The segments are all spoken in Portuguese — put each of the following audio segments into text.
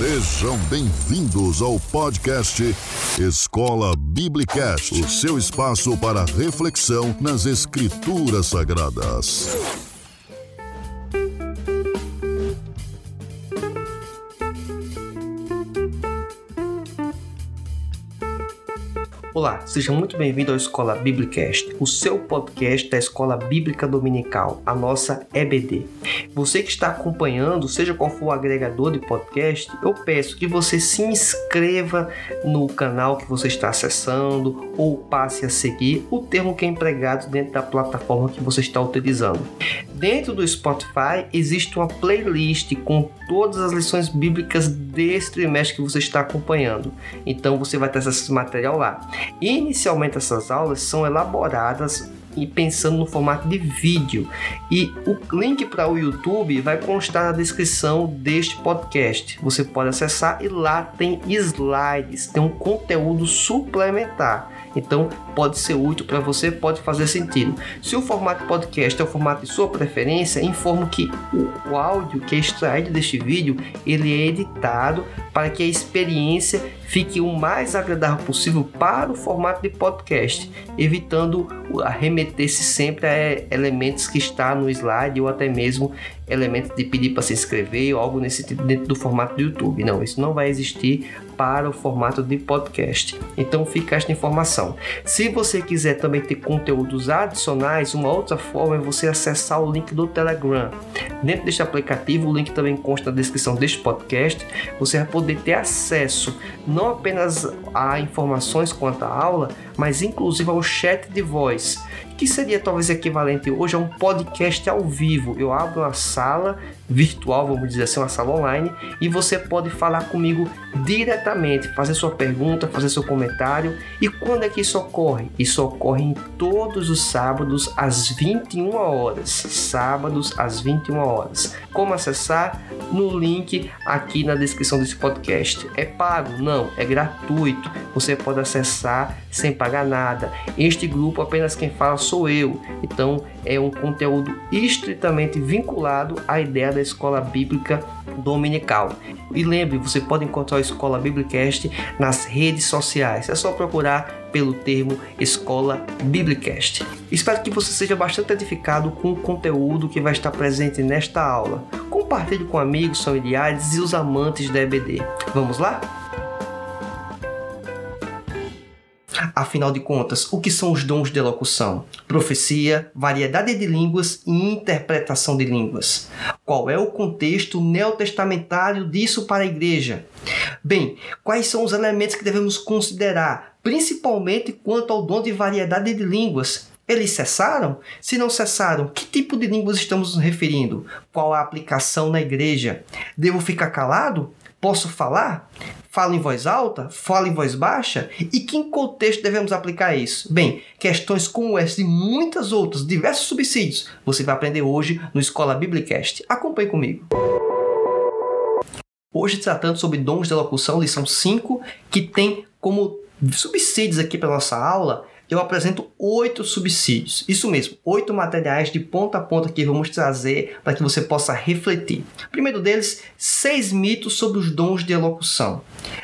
Sejam bem-vindos ao podcast Escola Biblicast, o seu espaço para reflexão nas Escrituras Sagradas. Olá, seja muito bem-vindo ao Escola Biblicast, o seu podcast da Escola Bíblica Dominical, a nossa EBD. Você que está acompanhando, seja qual for o agregador de podcast, eu peço que você se inscreva no canal que você está acessando ou passe a seguir o termo que é empregado dentro da plataforma que você está utilizando. Dentro do Spotify existe uma playlist com todas as lições bíblicas deste trimestre que você está acompanhando. Então você vai ter esse material lá. Inicialmente essas aulas são elaboradas e pensando no formato de vídeo. E o link para o YouTube vai constar na descrição deste podcast. Você pode acessar e lá tem slides, tem um conteúdo suplementar. Então pode ser útil para você, pode fazer sentido. Se o formato podcast é o formato de sua preferência, informo que o, o áudio que é extraído deste vídeo ele é editado para que a experiência fique o mais agradável possível para o formato de podcast, evitando arremeter-se sempre a elementos que está no slide ou até mesmo elementos de pedir para se inscrever ou algo nesse tipo dentro do formato do YouTube. Não, isso não vai existir para o formato de podcast. Então fica esta informação. Se você quiser também ter conteúdos adicionais, uma outra forma é você acessar o link do Telegram. Dentro deste aplicativo, o link também consta na descrição deste podcast. Você vai poder ter acesso não apenas a informações quanto à aula, mas inclusive ao chat de voz que seria talvez equivalente hoje a um podcast ao vivo. Eu abro uma sala virtual, vamos dizer assim, uma sala online, e você pode falar comigo diretamente, fazer sua pergunta, fazer seu comentário. E quando é que isso ocorre? Isso ocorre em todos os sábados às 21 horas. Sábados às 21 horas. Como acessar? No link aqui na descrição desse podcast. É pago? Não, é gratuito. Você pode acessar sem pagar nada. Este grupo apenas quem fala sou eu. Então é um conteúdo estritamente vinculado à ideia da escola bíblica dominical. E lembre, você pode encontrar a Escola Biblicast nas redes sociais. É só procurar pelo termo Escola Biblicast. Espero que você seja bastante edificado com o conteúdo que vai estar presente nesta aula. Compartilhe com amigos, familiares e os amantes da EBD. Vamos lá? Afinal de contas, o que são os dons de elocução? Profecia, variedade de línguas e interpretação de línguas. Qual é o contexto neotestamentário disso para a igreja? Bem, quais são os elementos que devemos considerar, principalmente quanto ao dom de variedade de línguas? Eles cessaram? Se não cessaram, que tipo de línguas estamos nos referindo? Qual a aplicação na igreja? Devo ficar calado? Posso falar? Fala em voz alta? Fala em voz baixa? E que contexto devemos aplicar isso? Bem, questões como essa e muitas outras, diversos subsídios, você vai aprender hoje no Escola Biblicast. Acompanhe comigo. Hoje tratando sobre dons de locução, lição 5, que tem como subsídios aqui para nossa aula eu apresento oito subsídios. Isso mesmo, oito materiais de ponta a ponta que vamos trazer para que você possa refletir. O primeiro deles, seis mitos sobre os dons de elocução.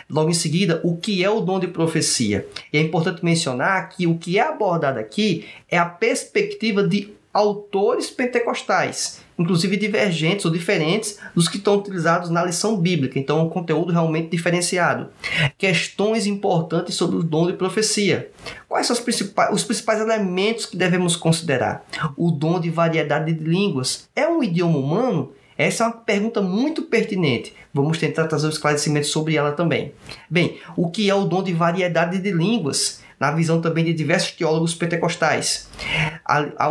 Logo em seguida, o que é o dom de profecia. E é importante mencionar que o que é abordado aqui é a perspectiva de autores pentecostais inclusive divergentes ou diferentes dos que estão utilizados na lição bíblica. Então, é um conteúdo realmente diferenciado. Questões importantes sobre o dom de profecia. Quais são os principais, os principais elementos que devemos considerar? O dom de variedade de línguas é um idioma humano? Essa é uma pergunta muito pertinente. Vamos tentar trazer um esclarecimento sobre ela também. Bem, o que é o dom de variedade de línguas? Na visão também de diversos teólogos pentecostais.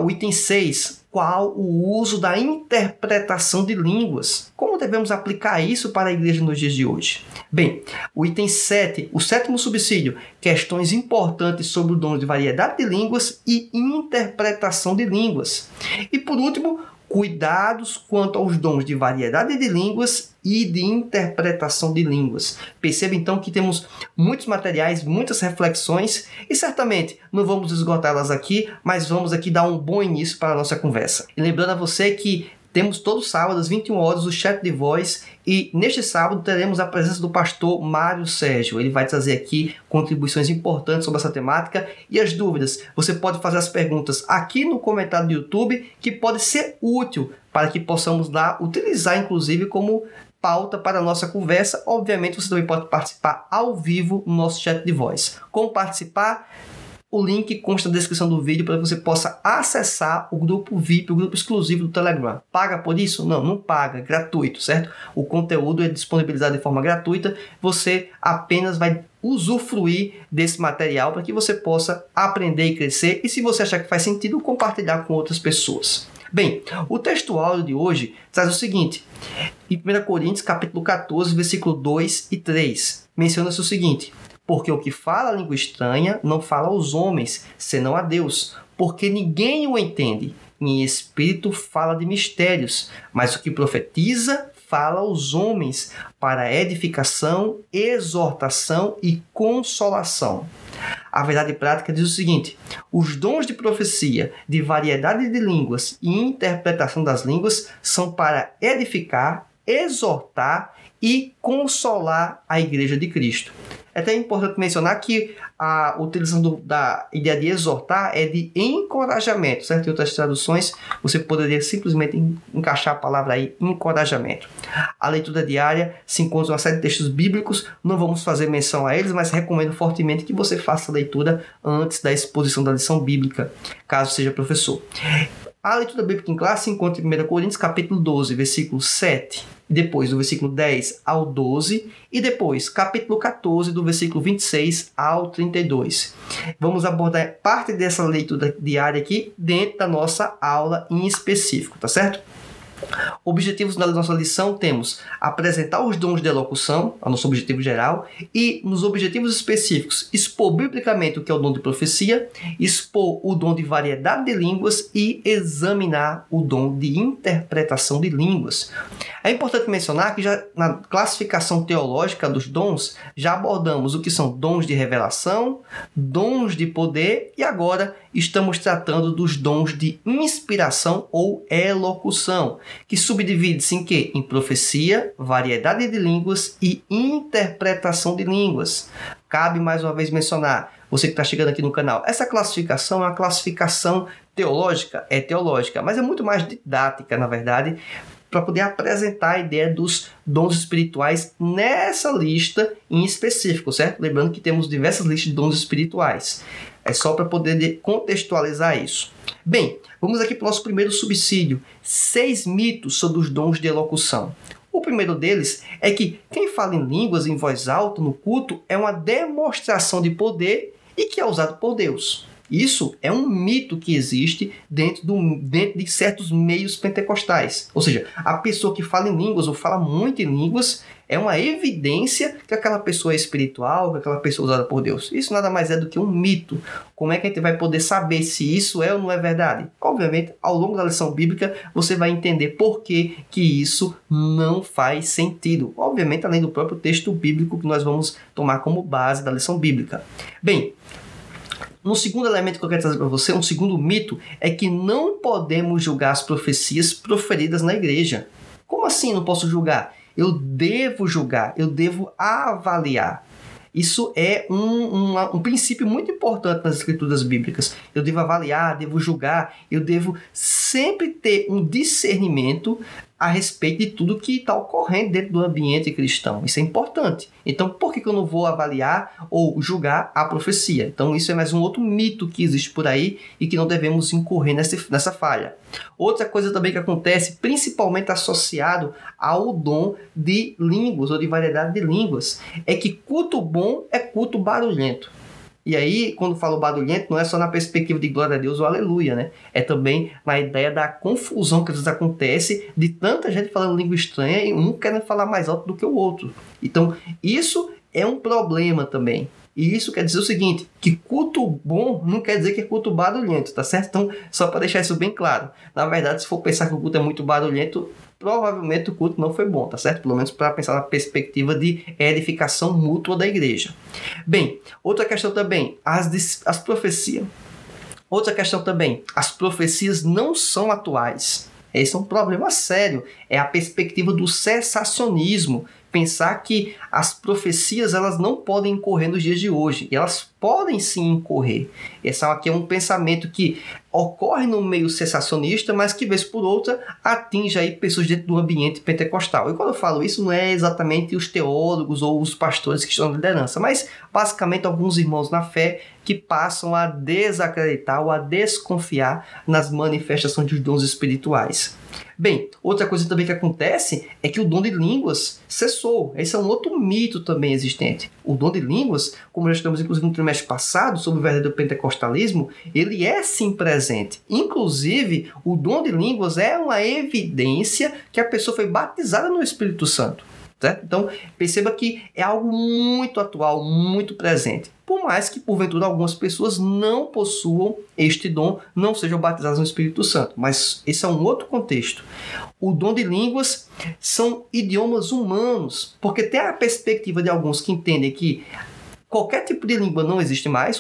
O item 6, qual o uso da interpretação de línguas. Como devemos aplicar isso para a igreja nos dias de hoje? Bem, o item 7, o sétimo subsídio, questões importantes sobre o dom de variedade de línguas e interpretação de línguas. E por último, cuidados quanto aos dons de variedade de línguas e de interpretação de línguas. Perceba então que temos muitos materiais, muitas reflexões e certamente não vamos esgotá-las aqui, mas vamos aqui dar um bom início para a nossa conversa. E lembrando a você que temos todos os sábados, às 21 horas, o chat de voz E neste sábado teremos a presença do pastor Mário Sérgio. Ele vai trazer aqui contribuições importantes sobre essa temática e as dúvidas. Você pode fazer as perguntas aqui no comentário do YouTube, que pode ser útil para que possamos lá utilizar, inclusive, como pauta para a nossa conversa. Obviamente, você também pode participar ao vivo no nosso chat de voz. Como participar? O link consta na descrição do vídeo para você possa acessar o grupo VIP, o grupo exclusivo do Telegram. Paga por isso? Não, não paga, é gratuito, certo? O conteúdo é disponibilizado de forma gratuita, você apenas vai usufruir desse material para que você possa aprender e crescer e se você achar que faz sentido, compartilhar com outras pessoas. Bem, o texto áudio de hoje traz o seguinte: em 1 Coríntios, capítulo 14, versículo 2 e 3, menciona-se o seguinte: porque o que fala a língua estranha não fala aos homens, senão a Deus, porque ninguém o entende. Em espírito fala de mistérios, mas o que profetiza fala aos homens para edificação, exortação e consolação. A verdade prática diz o seguinte: os dons de profecia, de variedade de línguas e interpretação das línguas são para edificar, exortar e consolar a igreja de Cristo. É até importante mencionar que a utilização da ideia de exortar é de encorajamento, certo? Em outras traduções, você poderia simplesmente encaixar a palavra aí, encorajamento. A leitura diária se encontra uma série de textos bíblicos, não vamos fazer menção a eles, mas recomendo fortemente que você faça a leitura antes da exposição da lição bíblica, caso seja professor. A leitura bíblica em classe se encontra em 1 Coríntios capítulo 12, versículo 7 depois do versículo 10 ao 12 e depois capítulo 14 do versículo 26 ao 32. Vamos abordar parte dessa leitura diária aqui dentro da nossa aula em específico, tá certo? Objetivos da nossa lição temos apresentar os dons de elocução, o nosso objetivo geral, e nos objetivos específicos, expor biblicamente o que é o dom de profecia, expor o dom de variedade de línguas e examinar o dom de interpretação de línguas. É importante mencionar que já na classificação teológica dos dons já abordamos o que são dons de revelação, dons de poder e agora estamos tratando dos dons de inspiração ou elocução, que subdivide-se em quê? Em profecia, variedade de línguas e interpretação de línguas. Cabe mais uma vez mencionar, você que está chegando aqui no canal, essa classificação é uma classificação teológica, é teológica, mas é muito mais didática, na verdade, para poder apresentar a ideia dos dons espirituais nessa lista em específico, certo? Lembrando que temos diversas listas de dons espirituais. É só para poder contextualizar isso. Bem, vamos aqui para o nosso primeiro subsídio: seis mitos sobre os dons de elocução. O primeiro deles é que quem fala em línguas em voz alta no culto é uma demonstração de poder e que é usado por Deus. Isso é um mito que existe dentro, do, dentro de certos meios pentecostais. Ou seja, a pessoa que fala em línguas ou fala muito em línguas é uma evidência que aquela pessoa é espiritual, que aquela pessoa é usada por Deus. Isso nada mais é do que um mito. Como é que a gente vai poder saber se isso é ou não é verdade? Obviamente, ao longo da lição bíblica, você vai entender por que, que isso não faz sentido. Obviamente, além do próprio texto bíblico que nós vamos tomar como base da lição bíblica. Bem, um segundo elemento que eu quero trazer para você, um segundo mito, é que não podemos julgar as profecias proferidas na igreja. Como assim não posso julgar? Eu devo julgar, eu devo avaliar. Isso é um, um, um, princípio muito importante nas escrituras bíblicas. Eu devo avaliar, devo julgar, eu devo sempre ter um discernimento a respeito de tudo que está ocorrendo dentro do ambiente cristão. Isso é importante. Então, por que, que eu não vou avaliar ou julgar a profecia? Então, isso é mais um outro mito que existe por aí e que não devemos incorrer nessa, nessa falha. Outra coisa também que acontece, principalmente associado ao dom de línguas ou de variedade de línguas, é que culto bom é culto barulhento. E aí, quando falo barulhento, não é só na perspectiva de glória a Deus ou aleluia, né? É também na ideia da confusão que às vezes acontece de tanta gente falando língua estranha e um querendo falar mais alto do que o outro. Então, isso é um problema também. E isso quer dizer o seguinte, que culto bom não quer dizer que é culto barulhento, tá certo? Então, só para deixar isso bem claro. Na verdade, se for pensar que o culto é muito barulhento, provavelmente o culto não foi bom, tá certo? Pelo menos para pensar na perspectiva de edificação mútua da igreja. Bem, outra questão também, as, as profecias. Outra questão também, as profecias não são atuais. Esse é um problema sério. É a perspectiva do cessacionismo, pensar que as profecias elas não podem incorrer nos dias de hoje. E elas podem sim incorrer. Esse aqui é um pensamento que ocorre no meio sensacionista, mas que, vez por outra, atinge aí pessoas dentro do ambiente pentecostal. E quando eu falo isso, não é exatamente os teólogos ou os pastores que estão na liderança, mas basicamente alguns irmãos na fé que passam a desacreditar ou a desconfiar nas manifestações dos dons espirituais. Bem, outra coisa também que acontece é que o dom de línguas cessou. Esse é um outro mito também existente. O dom de línguas, como já estamos inclusive no trimestre passado sobre o verdadeiro pentecostalismo, ele é sim presente. Inclusive, o dom de línguas é uma evidência que a pessoa foi batizada no Espírito Santo. Certo? Então, perceba que é algo muito atual, muito presente. Por mais que, porventura, algumas pessoas não possuam este dom, não sejam batizadas no Espírito Santo. Mas esse é um outro contexto. O dom de línguas são idiomas humanos, porque tem a perspectiva de alguns que entendem que qualquer tipo de língua não existe mais,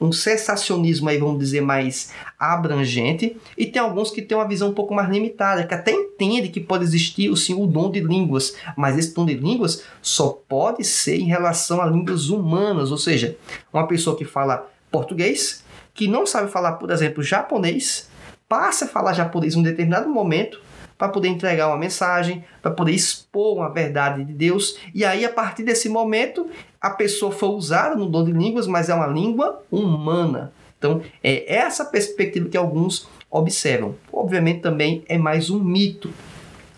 um cessacionismo aí, vamos dizer, mais abrangente, e tem alguns que têm uma visão um pouco mais limitada, que até entende que pode existir sim, o dom de línguas, mas esse dom de línguas só pode ser em relação a línguas humanas, ou seja, uma pessoa que fala português, que não sabe falar, por exemplo, japonês, passa a falar japonês em um determinado momento, para poder entregar uma mensagem, para poder expor uma verdade de Deus. E aí, a partir desse momento, a pessoa foi usada no dom de línguas, mas é uma língua humana. Então, é essa perspectiva que alguns observam. Obviamente, também é mais um mito.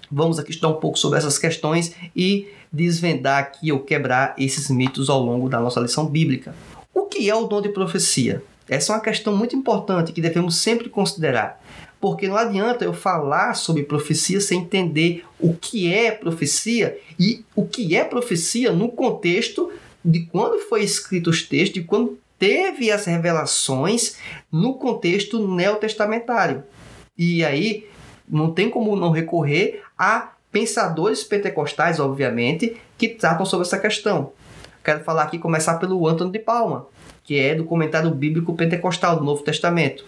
Vamos aqui estudar um pouco sobre essas questões e desvendar aqui ou quebrar esses mitos ao longo da nossa lição bíblica. O que é o dom de profecia? Essa é uma questão muito importante que devemos sempre considerar porque não adianta eu falar sobre profecia sem entender o que é profecia e o que é profecia no contexto de quando foi escrito os textos, de quando teve as revelações no contexto neotestamentário. E aí não tem como não recorrer a pensadores pentecostais, obviamente, que tratam sobre essa questão. Quero falar aqui, começar pelo Antônio de Palma, que é do comentário bíblico pentecostal do Novo Testamento.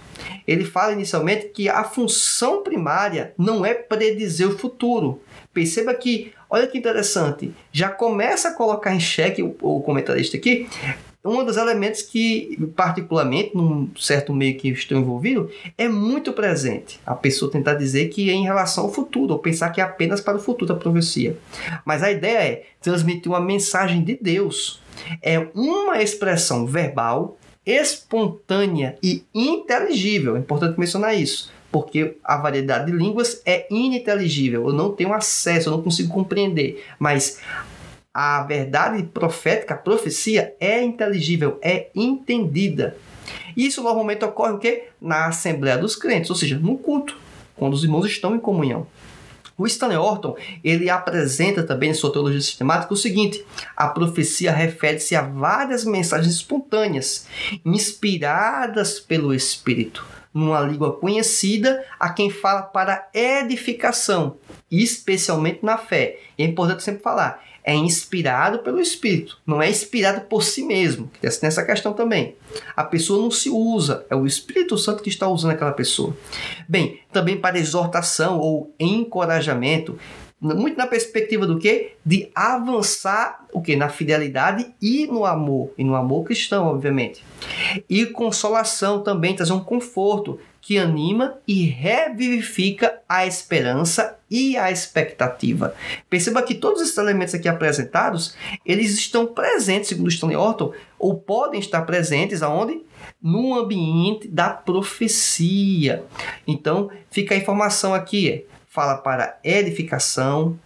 Ele fala inicialmente que a função primária não é predizer o futuro. Perceba que, olha que interessante, já começa a colocar em xeque o, o comentarista aqui um dos elementos que, particularmente, num certo meio que estou envolvido, é muito presente. A pessoa tentar dizer que é em relação ao futuro, ou pensar que é apenas para o futuro da profecia. Mas a ideia é transmitir uma mensagem de Deus é uma expressão verbal espontânea e inteligível. É importante mencionar isso, porque a variedade de línguas é ininteligível. Eu não tenho acesso, eu não consigo compreender. Mas a verdade profética, a profecia, é inteligível, é entendida. Isso normalmente ocorre o quê? Na Assembleia dos Crentes, ou seja, no culto, quando os irmãos estão em comunhão. O Stanley Orton ele apresenta também em sua teologia sistemática o seguinte: a profecia refere-se a várias mensagens espontâneas, inspiradas pelo Espírito, numa língua conhecida a quem fala para edificação, especialmente na fé. E é importante sempre falar: é inspirado pelo Espírito, não é inspirado por si mesmo. Tem essa questão também. A pessoa não se usa, é o Espírito Santo que está usando aquela pessoa. Bem, também para exortação ou encorajamento, muito na perspectiva do que? De avançar o que? Na fidelidade e no amor, e no amor cristão, obviamente. E consolação também, trazer um conforto, que anima e revivifica a esperança e a expectativa. Perceba que todos esses elementos aqui apresentados, eles estão presentes, segundo Stanley Orton, ou podem estar presentes aonde? No ambiente da profecia. Então, fica a informação aqui, fala para edificação,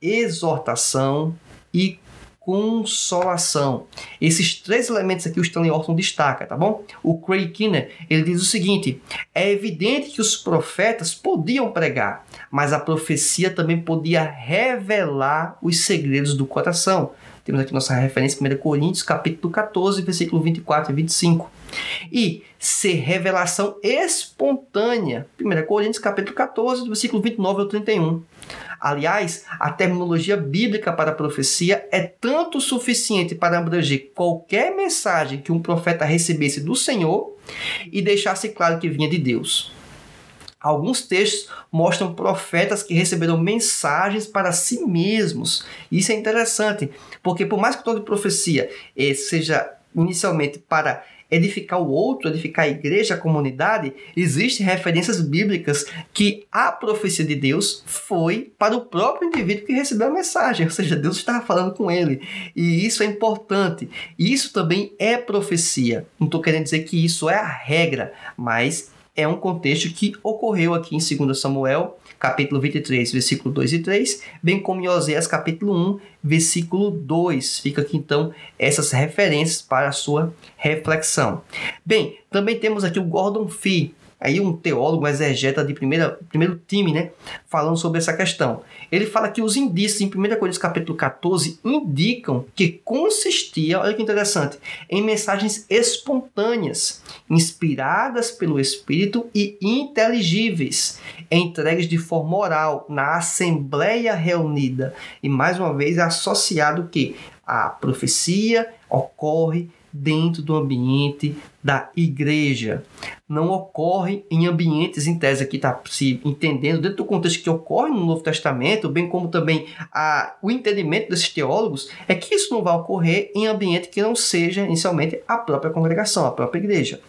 exortação e consolação. Esses três elementos aqui o Stanley Orton destaca, tá bom? O Craig Kinner, ele diz o seguinte: é evidente que os profetas podiam pregar, mas a profecia também podia revelar os segredos do coração. Temos aqui nossa referência 1 Coríntios, capítulo 14, versículo 24 e 25. E ser revelação espontânea. 1 Coríntios, capítulo 14, versículo 29 ao 31. Aliás, a terminologia bíblica para profecia é tanto suficiente para abranger qualquer mensagem que um profeta recebesse do Senhor e deixasse claro que vinha de Deus. Alguns textos mostram profetas que receberam mensagens para si mesmos. Isso é interessante, porque por mais que toda profecia eh, seja inicialmente para edificar o outro, edificar a igreja, a comunidade, existem referências bíblicas que a profecia de Deus foi para o próprio indivíduo que recebeu a mensagem, ou seja, Deus estava falando com ele. E isso é importante. Isso também é profecia. Não estou querendo dizer que isso é a regra, mas é um contexto que ocorreu aqui em 2 Samuel, capítulo 23, versículo 2 e 3, bem como em Oséias, capítulo 1, versículo 2. Fica aqui então essas referências para a sua reflexão. Bem, também temos aqui o Gordon Fee, aí um teólogo, um exegeta de primeira, primeiro time, né, falando sobre essa questão. Ele fala que os indícios em 1 Coríntios capítulo 14 indicam que consistia, olha que interessante, em mensagens espontâneas, inspiradas pelo Espírito e inteligíveis, entregues de forma oral na assembleia reunida. E mais uma vez é associado que a profecia ocorre dentro do ambiente da igreja. Não ocorre em ambientes, em tese aqui está se entendendo, dentro do contexto que ocorre no Novo Testamento, bem como também a, o entendimento desses teólogos, é que isso não vai ocorrer em ambiente que não seja inicialmente a própria congregação, a própria igreja.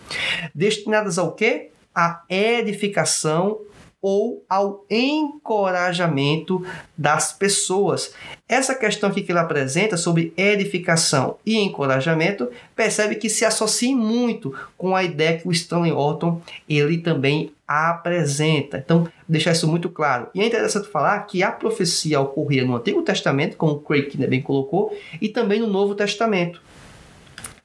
Destinadas ao quê? A edificação ou ao encorajamento das pessoas. Essa questão aqui que ele apresenta sobre edificação e encorajamento, percebe que se associa muito com a ideia que o Stanley Orton ele também apresenta. Então, deixar isso muito claro. E é interessante falar que a profecia ocorria no Antigo Testamento, como o Craig bem colocou, e também no Novo Testamento.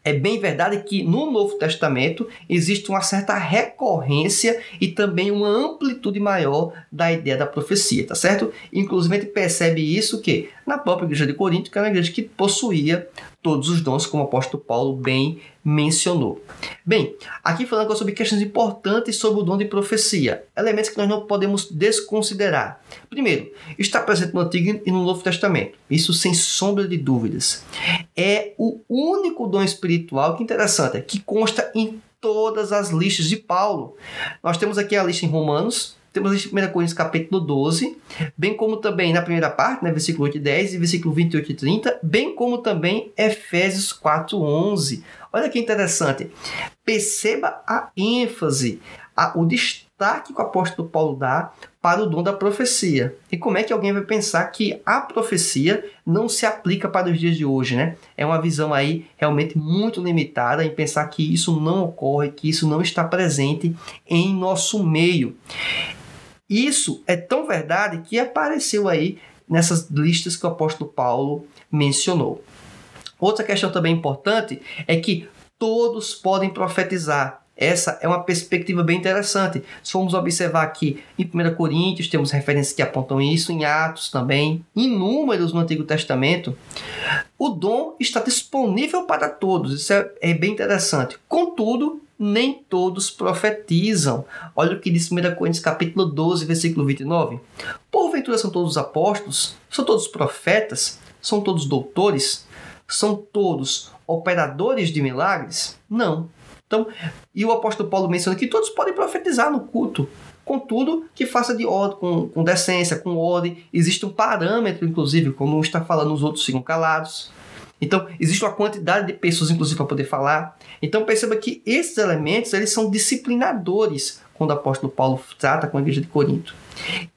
É bem verdade que no Novo Testamento existe uma certa recorrência e também uma amplitude maior da ideia da profecia, tá certo? Inclusive a gente percebe isso que na própria igreja de Corinto, que era uma igreja que possuía todos os dons, como o apóstolo Paulo bem mencionou. Bem, aqui falando sobre questões importantes sobre o dom de profecia, elementos que nós não podemos desconsiderar. Primeiro, está presente no Antigo e no Novo Testamento, isso sem sombra de dúvidas. É o único dom espiritual que interessante, que consta em todas as listas de Paulo. Nós temos aqui a lista em Romanos, temos em 1 Coríntios capítulo 12, bem como também na primeira parte, né, versículo 8 e 10 e versículo 28 e 30, bem como também Efésios 4, 11. Olha que interessante. Perceba a ênfase, a, o destaque que o apóstolo Paulo dá para o dom da profecia. E como é que alguém vai pensar que a profecia não se aplica para os dias de hoje, né? É uma visão aí realmente muito limitada em pensar que isso não ocorre, que isso não está presente em nosso meio. Isso é tão verdade que apareceu aí nessas listas que o apóstolo Paulo mencionou. Outra questão também importante é que todos podem profetizar. Essa é uma perspectiva bem interessante. Se formos observar aqui em 1 Coríntios, temos referências que apontam isso, em Atos também, em números no Antigo Testamento. O dom está disponível para todos, isso é, é bem interessante. Contudo, nem todos profetizam. Olha o que diz 1 Coríntios capítulo 12, versículo 29. Porventura são todos apóstolos? São todos profetas? São todos doutores? São todos operadores de milagres? Não. Então, e o apóstolo Paulo menciona que todos podem profetizar no culto, contudo, que faça de ordem, com, com decência, com ordem. Existe um parâmetro, inclusive, quando um está falando, os outros ficam calados. Então, existe uma quantidade de pessoas, inclusive, para poder falar. Então, perceba que esses elementos eles são disciplinadores quando o apóstolo Paulo trata com a igreja de Corinto.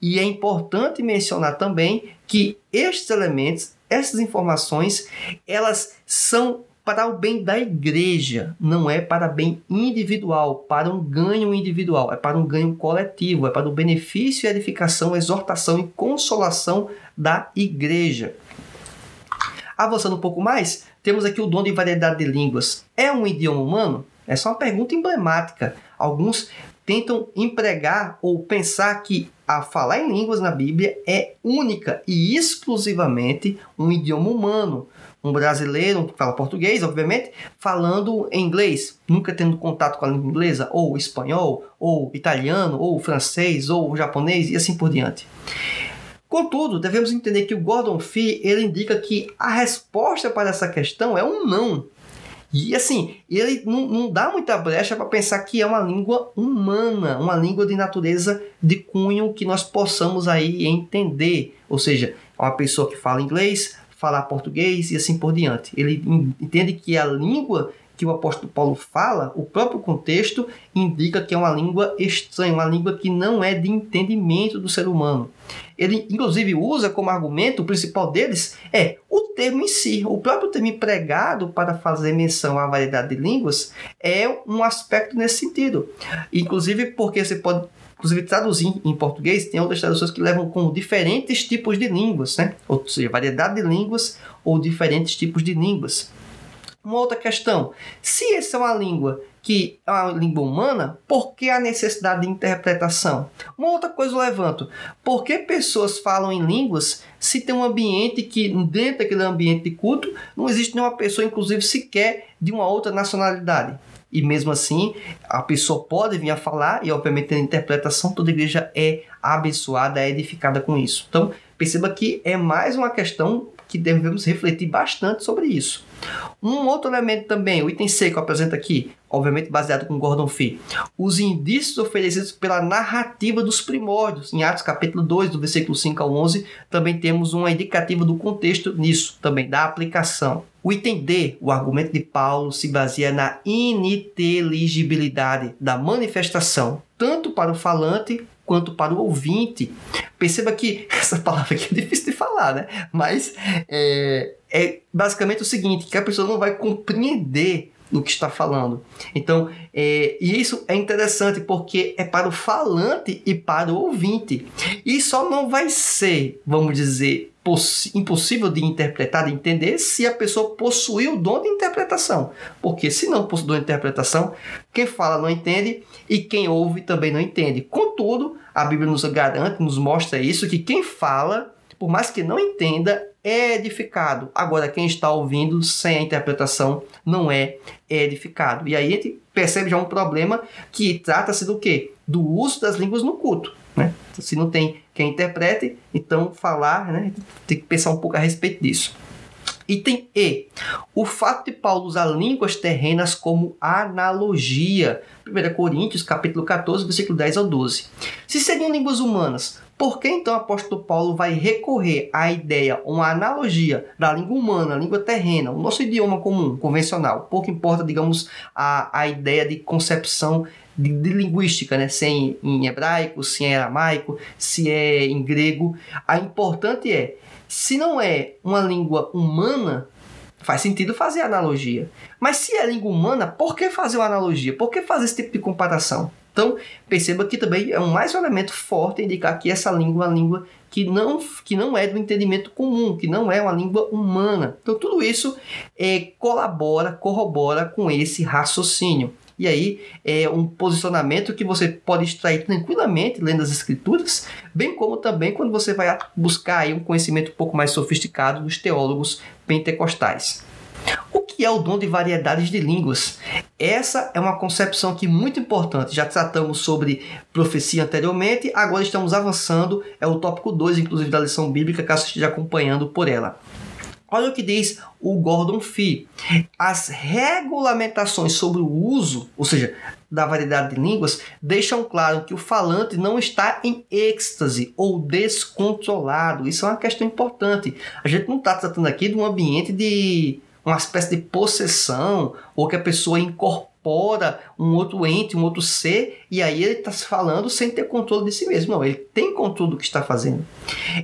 E é importante mencionar também que estes elementos, essas informações, elas são para o bem da igreja, não é para bem individual, para um ganho individual, é para um ganho coletivo, é para o benefício, edificação, exortação e consolação da igreja. Avançando um pouco mais, temos aqui o dom de variedade de línguas. É um idioma humano? Essa é uma pergunta emblemática. Alguns tentam empregar ou pensar que a falar em línguas na Bíblia é única e exclusivamente um idioma humano. Um brasileiro que fala português, obviamente, falando em inglês, nunca tendo contato com a língua inglesa, ou espanhol, ou italiano, ou francês, ou japonês e assim por diante. Contudo, devemos entender que o Gordon Fee ele indica que a resposta para essa questão é um não. E assim, ele não, não dá muita brecha para pensar que é uma língua humana, uma língua de natureza de cunho que nós possamos aí entender. Ou seja, uma pessoa que fala inglês, falar português e assim por diante. Ele entende que a língua que o apóstolo Paulo fala, o próprio contexto indica que é uma língua estranha, uma língua que não é de entendimento do ser humano. Ele, inclusive, usa como argumento, o principal deles é o termo em si. O próprio termo empregado para fazer menção à variedade de línguas é um aspecto nesse sentido. Inclusive, porque você pode inclusive traduzir em português, tem outras traduções que levam com diferentes tipos de línguas, né? ou seja, variedade de línguas ou diferentes tipos de línguas. Uma outra questão: se essa é uma língua que é uma língua humana, por que a necessidade de interpretação? Uma outra coisa eu levanto: por que pessoas falam em línguas se tem um ambiente que, dentro daquele ambiente de culto, não existe nenhuma pessoa, inclusive sequer de uma outra nacionalidade? E mesmo assim, a pessoa pode vir a falar, e obviamente a interpretação, toda igreja é abençoada, é edificada com isso. Então, perceba que é mais uma questão que devemos refletir bastante sobre isso. Um outro elemento também, o item C que eu apresento aqui, obviamente baseado com Gordon Fee, os indícios oferecidos pela narrativa dos primórdios. Em Atos capítulo 2, do versículo 5 ao 11, também temos uma indicativa do contexto nisso, também da aplicação. O item D, o argumento de Paulo se baseia na ininteligibilidade da manifestação, tanto para o falante quanto para o ouvinte. Perceba que essa palavra aqui é difícil de falar, né? Mas é, é basicamente o seguinte, que a pessoa não vai compreender o que está falando. Então, é, e isso é interessante porque é para o falante e para o ouvinte. E só não vai ser, vamos dizer, impossível de interpretar, de entender, se a pessoa possuir o dom de interpretação. Porque se não possui o dom de interpretação, quem fala não entende e quem ouve também não entende. Contudo, a Bíblia nos garante, nos mostra isso, que quem fala, por mais que não entenda, é edificado. Agora, quem está ouvindo sem a interpretação não é edificado. E aí a gente percebe já um problema que trata-se do quê? Do uso das línguas no culto. Né? Se não tem quem interprete, então falar, né? tem que pensar um pouco a respeito disso. Item E. O fato de Paulo usar línguas terrenas como analogia. 1 Coríntios, capítulo 14, versículo 10 ao 12. Se seriam línguas humanas, por que então o apóstolo Paulo vai recorrer à ideia, uma analogia da língua humana, língua terrena, o nosso idioma comum, convencional? Pouco importa, digamos, a, a ideia de concepção de, de, linguística, né? se é em, em hebraico, se é aramaico, se é em grego. A importante é, se não é uma língua humana, faz sentido fazer analogia. Mas se é língua humana, por que fazer uma analogia? Por que fazer esse tipo de comparação? Então, perceba que também é um mais um elemento forte indicar que essa língua é uma língua que não, que não é do entendimento comum, que não é uma língua humana. Então, tudo isso é, colabora, corrobora com esse raciocínio. E aí é um posicionamento que você pode extrair tranquilamente lendo as escrituras, bem como também quando você vai buscar aí um conhecimento um pouco mais sofisticado dos teólogos pentecostais. O que é o dom de variedades de línguas? Essa é uma concepção aqui muito importante. Já tratamos sobre profecia anteriormente, agora estamos avançando, é o tópico 2, inclusive, da lição bíblica, caso esteja acompanhando por ela. Olha o que diz o Gordon Fee. As regulamentações sobre o uso, ou seja, da variedade de línguas, deixam claro que o falante não está em êxtase ou descontrolado. Isso é uma questão importante. A gente não está tratando aqui de um ambiente de uma espécie de possessão, ou que a pessoa incorpora um outro ente, um outro ser, e aí ele está se falando sem ter controle de si mesmo. Não, ele tem controle do que está fazendo.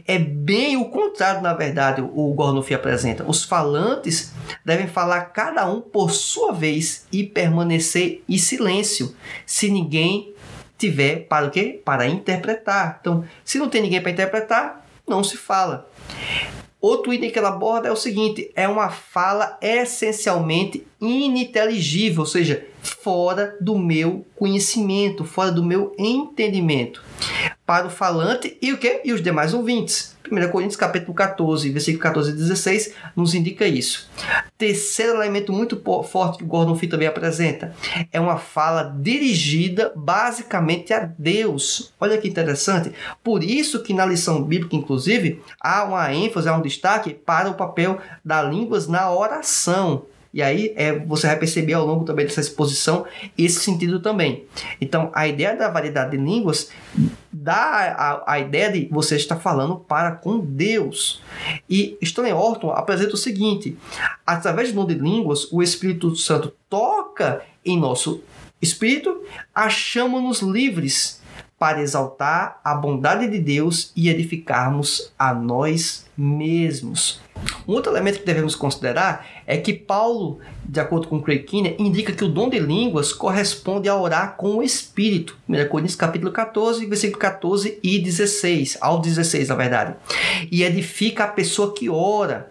É bem o contrário, na verdade, o Gornofi apresenta. Os falantes devem falar cada um por sua vez e permanecer em silêncio, se ninguém tiver para o quê? Para interpretar. Então, se não tem ninguém para interpretar, não se fala. Outro item que ela aborda é o seguinte: é uma fala essencialmente ininteligível, ou seja, fora do meu conhecimento, fora do meu entendimento. Para o falante e o que? E os demais ouvintes. 1 Coríntios capítulo 14, versículo 14 e 16 nos indica isso. Terceiro elemento muito forte que o Gordon Fee também apresenta é uma fala dirigida basicamente a Deus. Olha que interessante. Por isso que na lição bíblica, inclusive, há uma ênfase, há um destaque para o papel das línguas na oração. E aí é, você vai perceber ao longo também dessa exposição esse sentido também. Então, a ideia da variedade de línguas dá a, a ideia de você estar falando para com Deus. E Stanley Orton apresenta o seguinte: através do dom de línguas, o Espírito Santo toca em nosso espírito, achamos-nos livres para exaltar a bondade de Deus e edificarmos a nós mesmos. Um outro elemento que devemos considerar é que Paulo, de acordo com Kinner, indica que o dom de línguas corresponde a orar com o Espírito. 1 Coríntios capítulo 14, versículo 14 e 16, ao 16 na verdade. E edifica a pessoa que ora.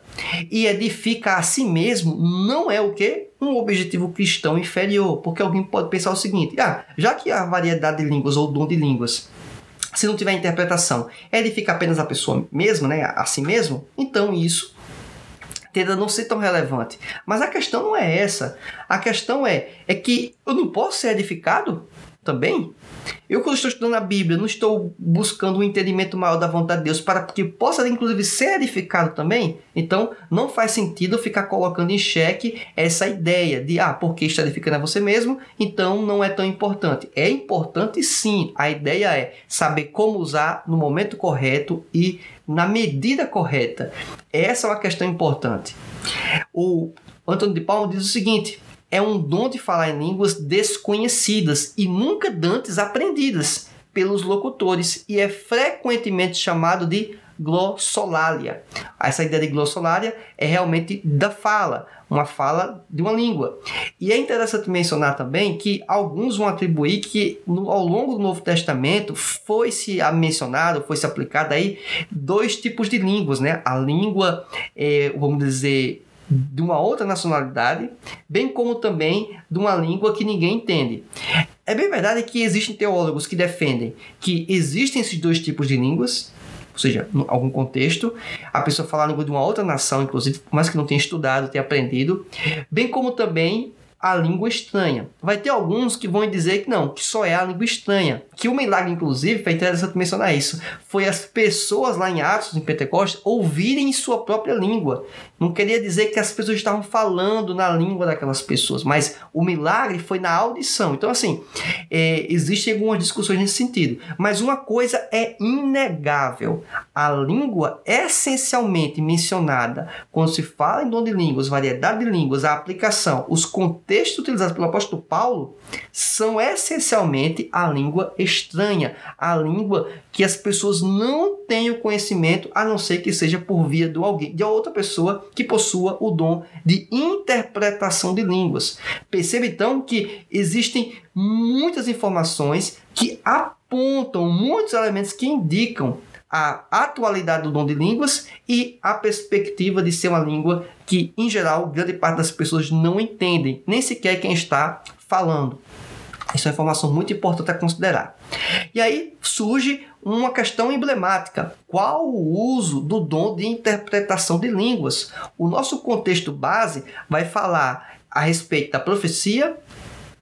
E edifica a si mesmo não é o que? Um objetivo cristão inferior. Porque alguém pode pensar o seguinte, ah, já que a variedade de línguas ou dom de línguas se não tiver interpretação, edifica apenas a pessoa mesma, né, a si mesmo, então isso tende a não ser tão relevante. Mas a questão não é essa. A questão é, é que eu não posso ser edificado também? Eu, quando estou estudando a Bíblia, não estou buscando um entendimento maior da vontade de Deus para que possa, inclusive, ser edificado também? Então, não faz sentido ficar colocando em xeque essa ideia de, ah, porque está edificando a você mesmo, então não é tão importante. É importante sim. A ideia é saber como usar no momento correto e na medida correta. Essa é uma questão importante. O Antônio de Palma diz o seguinte: é um dom de falar em línguas desconhecidas e nunca dantes aprendidas pelos locutores e é frequentemente chamado de glossolalia. Essa ideia de glossolalia é realmente da fala, uma fala de uma língua. E é interessante mencionar também que alguns vão atribuir que no, ao longo do Novo Testamento foi se mencionado, foi se aplicado aí dois tipos de línguas, né? A língua, é, vamos dizer, de uma outra nacionalidade, bem como também de uma língua que ninguém entende. É bem verdade que existem teólogos que defendem que existem esses dois tipos de línguas, ou seja, em algum contexto, a pessoa fala a língua de uma outra nação, inclusive, mas que não tenha estudado, tenha aprendido, bem como também a língua estranha. Vai ter alguns que vão dizer que não, que só é a língua estranha. Que o milagre, inclusive, foi interessante mencionar isso, foi as pessoas lá em Atos, em Pentecostes, ouvirem sua própria língua. Não queria dizer que as pessoas estavam falando na língua daquelas pessoas, mas o milagre foi na audição. Então, assim, é, existem algumas discussões nesse sentido. Mas uma coisa é inegável: a língua essencialmente mencionada quando se fala em dom de línguas, variedade de línguas, a aplicação, os contextos utilizados pelo apóstolo Paulo são essencialmente a língua estranha, a língua que as pessoas não têm o conhecimento, a não ser que seja por via de alguém, de outra pessoa que possua o dom de interpretação de línguas. Perceba então que existem muitas informações que apontam muitos elementos que indicam a atualidade do dom de línguas e a perspectiva de ser uma língua que, em geral, grande parte das pessoas não entendem, nem sequer quem está falando. Isso é uma informação muito importante a considerar. E aí surge uma questão emblemática: qual o uso do dom de interpretação de línguas? O nosso contexto base vai falar a respeito da profecia,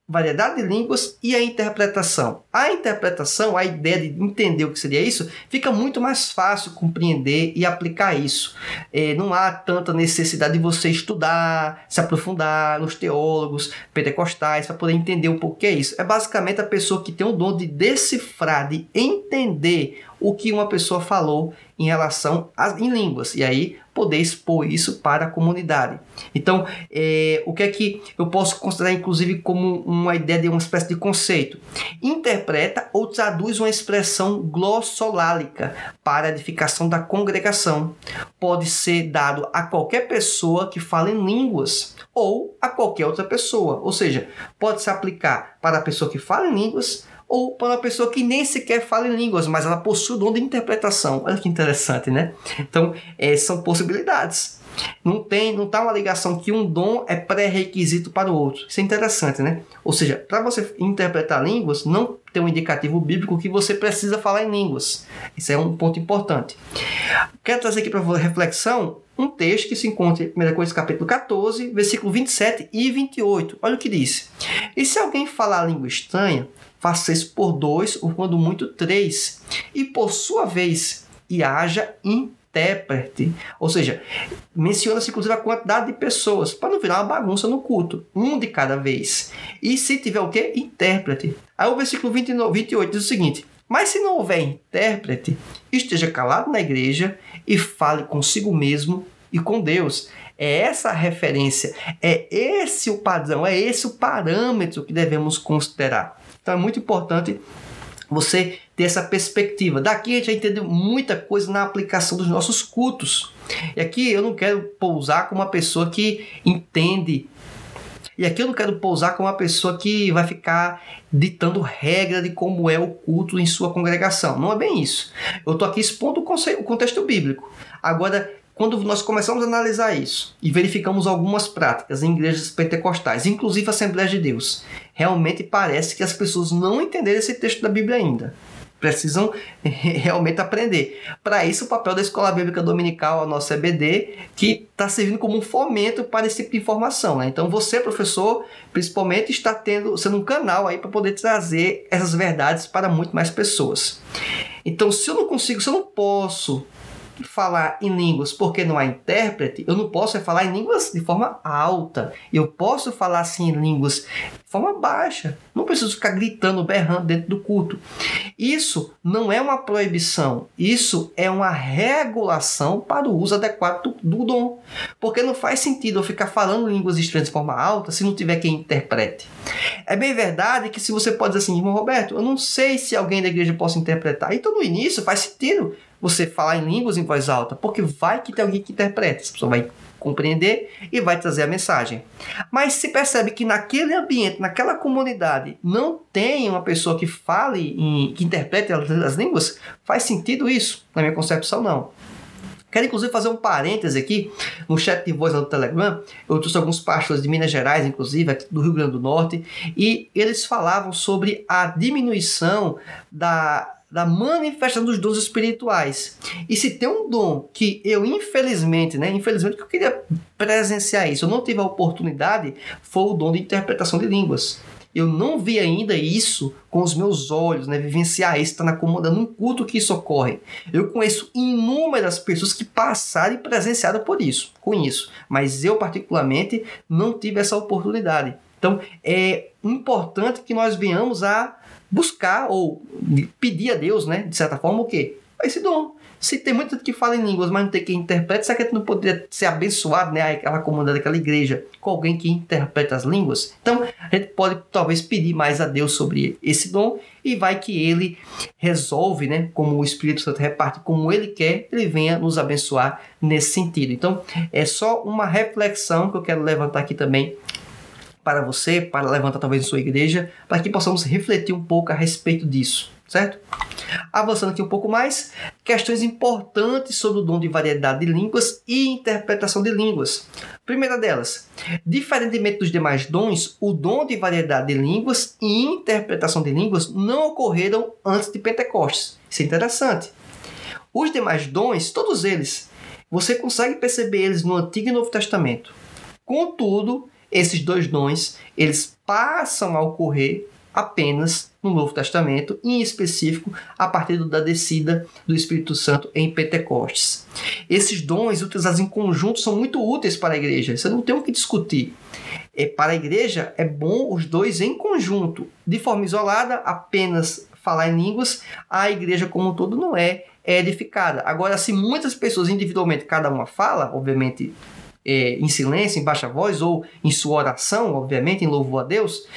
variedade de línguas e a interpretação. A interpretação, a ideia de entender o que seria isso, fica muito mais fácil compreender e aplicar isso. É, não há tanta necessidade de você estudar, se aprofundar nos teólogos pentecostais para poder entender um pouco o que é isso. É basicamente a pessoa que tem o dom de decifrar, de entender o que uma pessoa falou em relação às línguas e aí poder expor isso para a comunidade. Então, é, o que é que eu posso considerar inclusive como uma ideia de uma espécie de conceito? Interpreta ou traduz uma expressão glossolálica para edificação da congregação. Pode ser dado a qualquer pessoa que fala em línguas ou a qualquer outra pessoa, ou seja, pode se aplicar para a pessoa que fala em línguas ou para uma pessoa que nem sequer fala em línguas, mas ela possui o dom de interpretação. Olha que interessante, né? Então, é, são possibilidades. Não tem, não tá uma ligação que um dom é pré-requisito para o outro. Isso é interessante, né? Ou seja, para você interpretar línguas, não tem um indicativo bíblico que você precisa falar em línguas. Isso é um ponto importante. Quero trazer aqui para reflexão um texto que se encontra em 1 Coríntios capítulo 14, versículo 27 e 28. Olha o que diz. E se alguém falar língua estranha, faça isso por dois, ou quando muito três, e por sua vez, e haja intérprete. Ou seja, menciona-se inclusive a quantidade de pessoas, para não virar uma bagunça no culto. Um de cada vez. E se tiver o quê? Intérprete. Aí o versículo 29, 28 diz o seguinte: Mas se não houver intérprete, esteja calado na igreja e fale consigo mesmo e com Deus. É essa a referência, é esse o padrão, é esse o parâmetro que devemos considerar. Então é muito importante você ter essa perspectiva. Daqui a gente já entendeu muita coisa na aplicação dos nossos cultos. E aqui eu não quero pousar como uma pessoa que entende. E aqui eu não quero pousar como uma pessoa que vai ficar ditando regra de como é o culto em sua congregação. Não é bem isso. Eu estou aqui expondo o contexto bíblico. Agora, quando nós começamos a analisar isso e verificamos algumas práticas em igrejas pentecostais, inclusive Assembleias de Deus, realmente parece que as pessoas não entenderam esse texto da Bíblia ainda. Precisam realmente aprender. Para isso, o papel da Escola Bíblica Dominical, a nossa EBD, que está servindo como um fomento para esse tipo de informação. Né? Então, você, professor, principalmente, está tendo, sendo um canal aí para poder trazer essas verdades para muito mais pessoas. Então, se eu não consigo, se eu não posso falar em línguas porque não há intérprete, eu não posso falar em línguas de forma alta. Eu posso falar assim em línguas de forma baixa. Não preciso ficar gritando, berrando dentro do culto. Isso não é uma proibição, isso é uma regulação para o uso adequado do dom. Porque não faz sentido eu ficar falando línguas estranhas de forma alta se não tiver quem interprete. É bem verdade que se você pode dizer assim, irmão Roberto, eu não sei se alguém da igreja possa interpretar. Então no início faz sentido você falar em línguas em voz alta, porque vai que tem alguém que interprete, essa pessoa vai compreender e vai trazer a mensagem. Mas se percebe que naquele ambiente, naquela comunidade, não tem uma pessoa que fale, em, que interprete as línguas, faz sentido isso? Na minha concepção, não. Quero inclusive fazer um parêntese aqui no chat de voz do Telegram. Eu trouxe alguns pastores de Minas Gerais, inclusive, do Rio Grande do Norte, e eles falavam sobre a diminuição da, da manifestação dos dons espirituais. E se tem um dom que eu, infelizmente, né, infelizmente que eu queria presenciar isso, eu não tive a oportunidade, foi o dom de interpretação de línguas. Eu não vi ainda isso com os meus olhos, né? Vivenciar isso, estar tá na comanda num culto que isso ocorre. Eu conheço inúmeras pessoas que passaram e presenciaram por isso, com isso. Mas eu, particularmente, não tive essa oportunidade. Então, é importante que nós venhamos a buscar ou pedir a Deus, né, de certa forma, o quê? Esse dom. Se tem muita que fala em línguas, mas não tem quem interprete, será que a gente não poderia ser abençoado, né, aquela comunidade daquela igreja, com alguém que interpreta as línguas? Então, a gente pode talvez pedir mais a Deus sobre esse dom e vai que ele resolve, né, como o Espírito Santo reparte, como ele quer, ele venha nos abençoar nesse sentido. Então, é só uma reflexão que eu quero levantar aqui também para você, para levantar talvez em sua igreja, para que possamos refletir um pouco a respeito disso, certo? Avançando aqui um pouco mais, questões importantes sobre o dom de variedade de línguas e interpretação de línguas. Primeira delas, diferentemente dos demais dons, o dom de variedade de línguas e interpretação de línguas não ocorreram antes de Pentecostes. Isso é interessante. Os demais dons, todos eles, você consegue perceber eles no Antigo e Novo Testamento. Contudo, esses dois dons, eles passam a ocorrer apenas no Novo Testamento, em específico a partir da descida do Espírito Santo em Pentecostes. Esses dons utilizados em conjunto são muito úteis para a igreja, você não tem o que discutir. É, para a igreja é bom os dois em conjunto. De forma isolada, apenas falar em línguas, a igreja como um todo não é, é edificada. Agora, se muitas pessoas individualmente, cada uma fala, obviamente é, em silêncio, em baixa voz, ou em sua oração, obviamente, em louvor a Deus,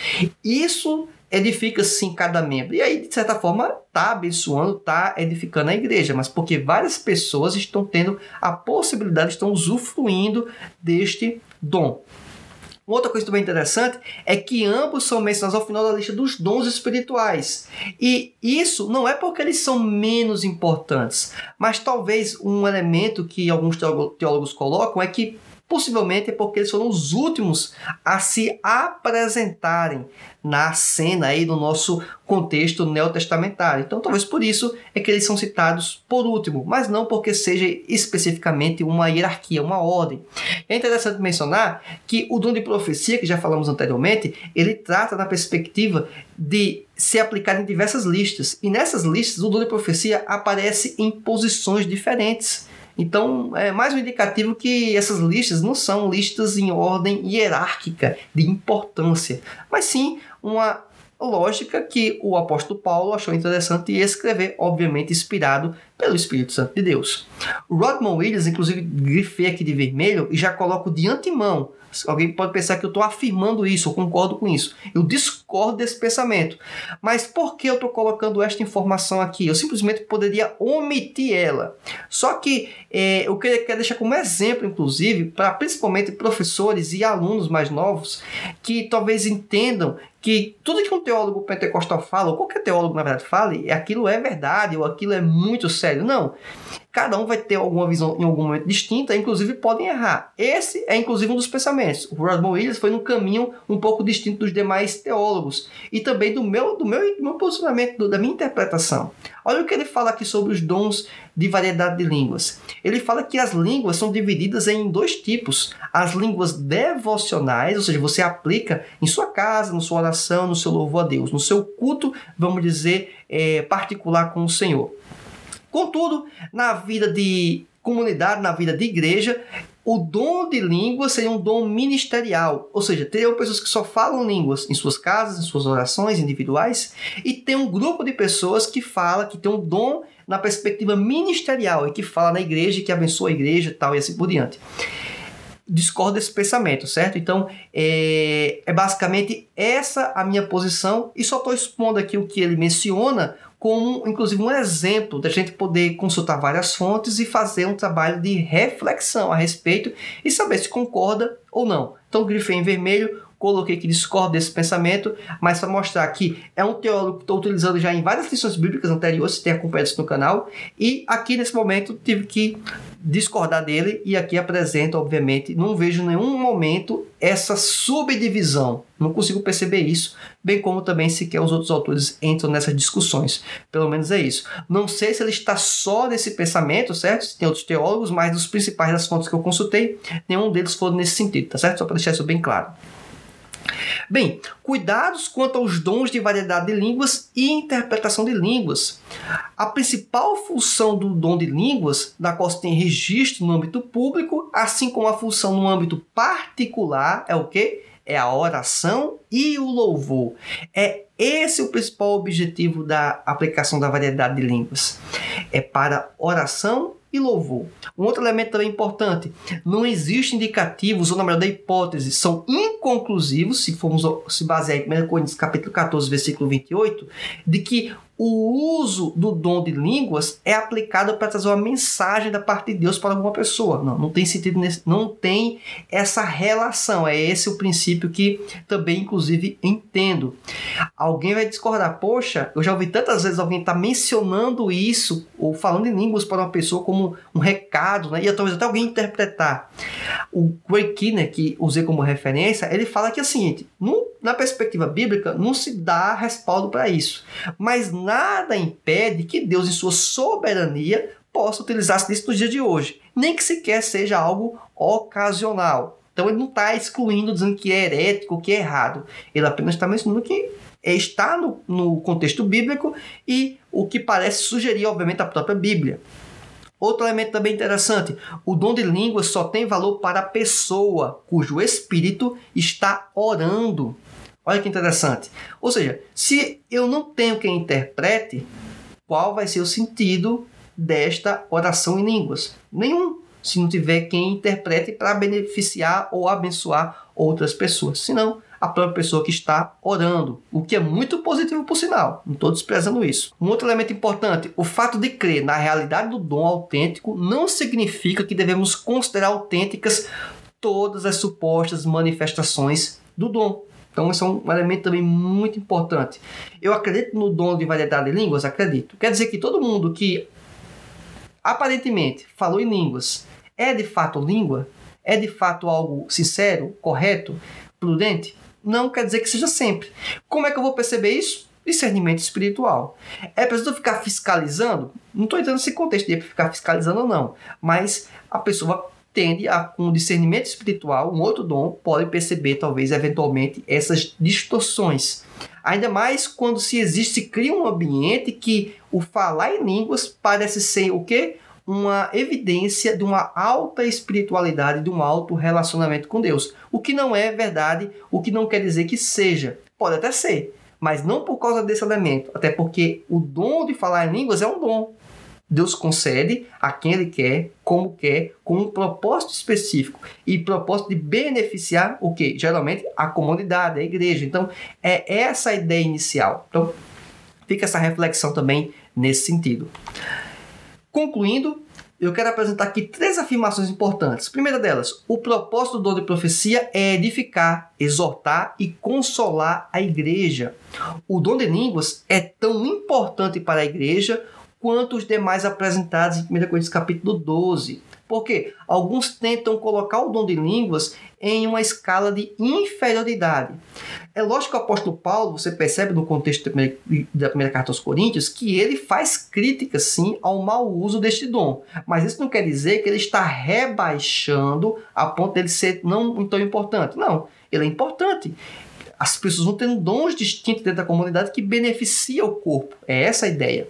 isso edifica sim cada membro. E aí, de certa forma, está abençoando, está edificando a igreja, mas porque várias pessoas estão tendo a possibilidade, estão usufruindo deste dom. Outra coisa também interessante é que ambos são mencionados ao final da lista dos dons espirituais. E isso não é porque eles são menos importantes, mas talvez um elemento que alguns teólogos colocam é que Possivelmente porque eles foram os últimos a se apresentarem na cena aí no nosso contexto neotestamentário. Então, talvez por isso é que eles são citados por último, mas não porque seja especificamente uma hierarquia, uma ordem. É interessante mencionar que o dom de profecia, que já falamos anteriormente, ele trata na perspectiva de ser aplicado em diversas listas. E nessas listas, o dom de profecia aparece em posições diferentes. Então, é mais um indicativo que essas listas não são listas em ordem hierárquica de importância, mas sim uma lógica que o apóstolo Paulo achou interessante escrever, obviamente inspirado pelo Espírito Santo de Deus. Rodman Williams, inclusive, grifei aqui de vermelho e já coloco de antemão Alguém pode pensar que eu estou afirmando isso, eu concordo com isso. Eu discordo desse pensamento. Mas por que eu estou colocando esta informação aqui? Eu simplesmente poderia omitir ela. Só que é, eu queria, quero deixar como exemplo, inclusive, para principalmente professores e alunos mais novos que talvez entendam que tudo que um teólogo pentecostal fala, ou qualquer teólogo na verdade fale, aquilo é verdade, ou aquilo é muito sério. Não. Cada um vai ter alguma visão em algum momento distinta, inclusive podem errar. Esse é inclusive um dos pensamentos. O Rodman Williams foi num caminho um pouco distinto dos demais teólogos e também do meu, do meu, do meu posicionamento, do, da minha interpretação. Olha o que ele fala aqui sobre os dons de variedade de línguas. Ele fala que as línguas são divididas em dois tipos: as línguas devocionais, ou seja, você aplica em sua casa, na sua oração, no seu louvor a Deus, no seu culto, vamos dizer, é, particular com o Senhor. Contudo, na vida de comunidade, na vida de igreja, o dom de língua seria um dom ministerial, ou seja, teriam pessoas que só falam línguas em suas casas, em suas orações individuais, e tem um grupo de pessoas que fala que tem um dom na perspectiva ministerial e que fala na igreja, que abençoa a igreja, tal e assim por diante discordo desse pensamento, certo? Então, é, é, basicamente essa a minha posição e só estou expondo aqui o que ele menciona como, inclusive, um exemplo da gente poder consultar várias fontes e fazer um trabalho de reflexão a respeito e saber se concorda ou não. Então, grifei em vermelho, coloquei que discordo desse pensamento, mas para mostrar que é um teólogo que estou utilizando já em várias lições bíblicas anteriores, se tem acompanhado isso no canal, e aqui nesse momento tive que discordar dele e aqui apresento, obviamente, não vejo nenhum momento essa subdivisão, não consigo perceber isso, bem como também sequer os outros autores entram nessas discussões, pelo menos é isso. Não sei se ele está só nesse pensamento, certo? Se tem outros teólogos, mas dos principais das fontes que eu consultei, nenhum deles foi nesse sentido, tá certo? Só para deixar isso bem claro. Bem, cuidados quanto aos dons de variedade de línguas e interpretação de línguas. A principal função do dom de línguas, da qual se tem registro no âmbito público, assim como a função no âmbito particular, é o que? É a oração e o louvor. É esse o principal objetivo da aplicação da variedade de línguas. É para oração e louvor. Um outro elemento também importante: não existe indicativos, ou na verdade, hipóteses são inconclusivos, se formos se basear em 1 Coríntios capítulo 14, versículo 28, de que o uso do dom de línguas é aplicado para trazer uma mensagem da parte de Deus para alguma pessoa. Não, não tem sentido, nesse, não tem essa relação. É esse o princípio que também, inclusive, entendo. Alguém vai discordar, poxa, eu já ouvi tantas vezes alguém estar tá mencionando isso ou falando em línguas para uma pessoa como um recado, né? E talvez até alguém interpretar. O Greg Kinner, que usei como referência, ele fala que é o seguinte: na perspectiva bíblica, não se dá respaldo para isso. Mas nada impede que Deus, em sua soberania, possa utilizar-se disso nos dias de hoje, nem que sequer seja algo ocasional. Então ele não está excluindo, dizendo que é herético, que é errado. Ele apenas está mencionando que está no, no contexto bíblico e o que parece sugerir, obviamente, a própria Bíblia. Outro elemento também interessante: o dom de língua só tem valor para a pessoa cujo espírito está orando. Olha que interessante. Ou seja, se eu não tenho quem interprete, qual vai ser o sentido desta oração em línguas? Nenhum. Se não tiver quem interprete para beneficiar ou abençoar outras pessoas. Senão, a própria pessoa que está orando, o que é muito positivo por sinal. Não estou desprezando isso. Um outro elemento importante: o fato de crer na realidade do dom autêntico não significa que devemos considerar autênticas todas as supostas manifestações do dom. Então, esse é um elemento também muito importante. Eu acredito no dom de variedade de línguas? Acredito. Quer dizer que todo mundo que aparentemente falou em línguas é de fato língua? É de fato algo sincero, correto, prudente? Não quer dizer que seja sempre. Como é que eu vou perceber isso? Discernimento espiritual. É preciso ficar fiscalizando? Não estou entrando nesse contexto de ficar fiscalizando ou não, mas a pessoa tende a, com discernimento espiritual, um outro dom, pode perceber, talvez, eventualmente, essas distorções. Ainda mais quando se existe, se cria um ambiente que o falar em línguas parece ser o quê? Uma evidência de uma alta espiritualidade, de um alto relacionamento com Deus. O que não é verdade, o que não quer dizer que seja. Pode até ser, mas não por causa desse elemento, até porque o dom de falar em línguas é um dom. Deus concede a quem Ele quer, como quer, com um propósito específico e propósito de beneficiar o que? Geralmente a comunidade, a igreja. Então é essa a ideia inicial. Então fica essa reflexão também nesse sentido. Concluindo, eu quero apresentar aqui três afirmações importantes. Primeira delas, o propósito do dom de profecia é edificar, exortar e consolar a igreja. O dom de línguas é tão importante para a igreja quanto os demais apresentados em 1 Coríntios capítulo 12. Porque alguns tentam colocar o dom de línguas em uma escala de inferioridade. É lógico que o apóstolo Paulo, você percebe no contexto da primeira, da primeira carta aos Coríntios, que ele faz críticas sim ao mau uso deste dom. Mas isso não quer dizer que ele está rebaixando a ponto dele ser não tão importante. Não, ele é importante as pessoas vão tendo dons distintos dentro da comunidade que beneficia o corpo. É essa a ideia.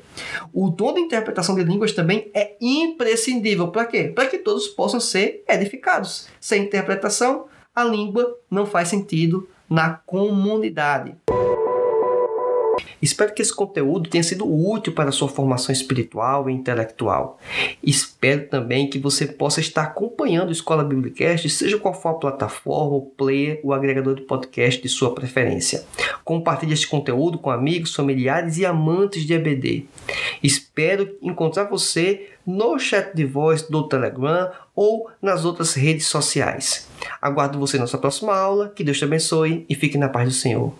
O dom da interpretação de línguas também é imprescindível. Para quê? Para que todos possam ser edificados. Sem interpretação, a língua não faz sentido na comunidade. Espero que esse conteúdo tenha sido útil para a sua formação espiritual e intelectual. Espero também que você possa estar acompanhando a Escola Biblicast, seja qual for a plataforma, o player, o agregador de podcast de sua preferência. Compartilhe este conteúdo com amigos, familiares e amantes de EBD. Espero encontrar você no chat de voz do Telegram ou nas outras redes sociais. Aguardo você na sua próxima aula. Que Deus te abençoe e fique na paz do Senhor.